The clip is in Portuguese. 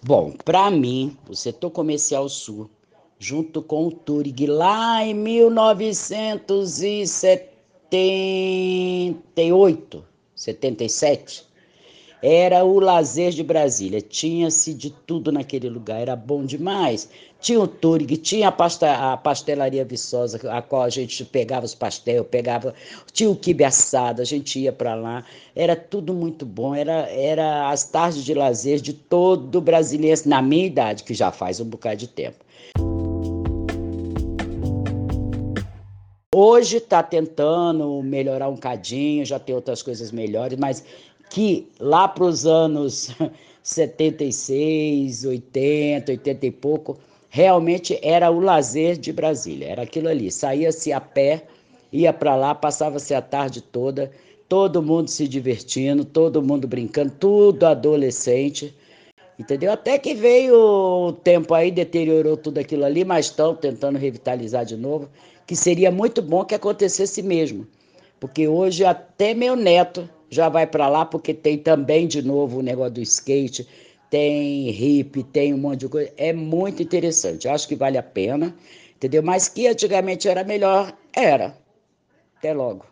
Bom, para mim, o setor comercial sul, junto com o Turig, lá em 1978, 77, era o lazer de Brasília. Tinha-se de tudo naquele lugar, era bom demais. Tinha o Turig, tinha a, pasta, a pastelaria Viçosa, a qual a gente pegava os pastéis, pegava, tinha o quibe assado, a gente ia para lá. Era tudo muito bom, era, era as tardes de lazer de todo brasileiro, na minha idade, que já faz um bocado de tempo. Hoje está tentando melhorar um cadinho, já tem outras coisas melhores, mas que lá para os anos 76, 80, 80 e pouco, realmente era o lazer de Brasília, era aquilo ali. Saía-se a pé, ia para lá, passava-se a tarde toda, todo mundo se divertindo, todo mundo brincando, tudo adolescente. Entendeu? Até que veio o tempo aí, deteriorou tudo aquilo ali, mas estão tentando revitalizar de novo, que seria muito bom que acontecesse mesmo. Porque hoje até meu neto já vai para lá, porque tem também de novo o negócio do skate, tem hip, tem um monte de coisa. É muito interessante. Acho que vale a pena, entendeu? Mas que antigamente era melhor, era. Até logo.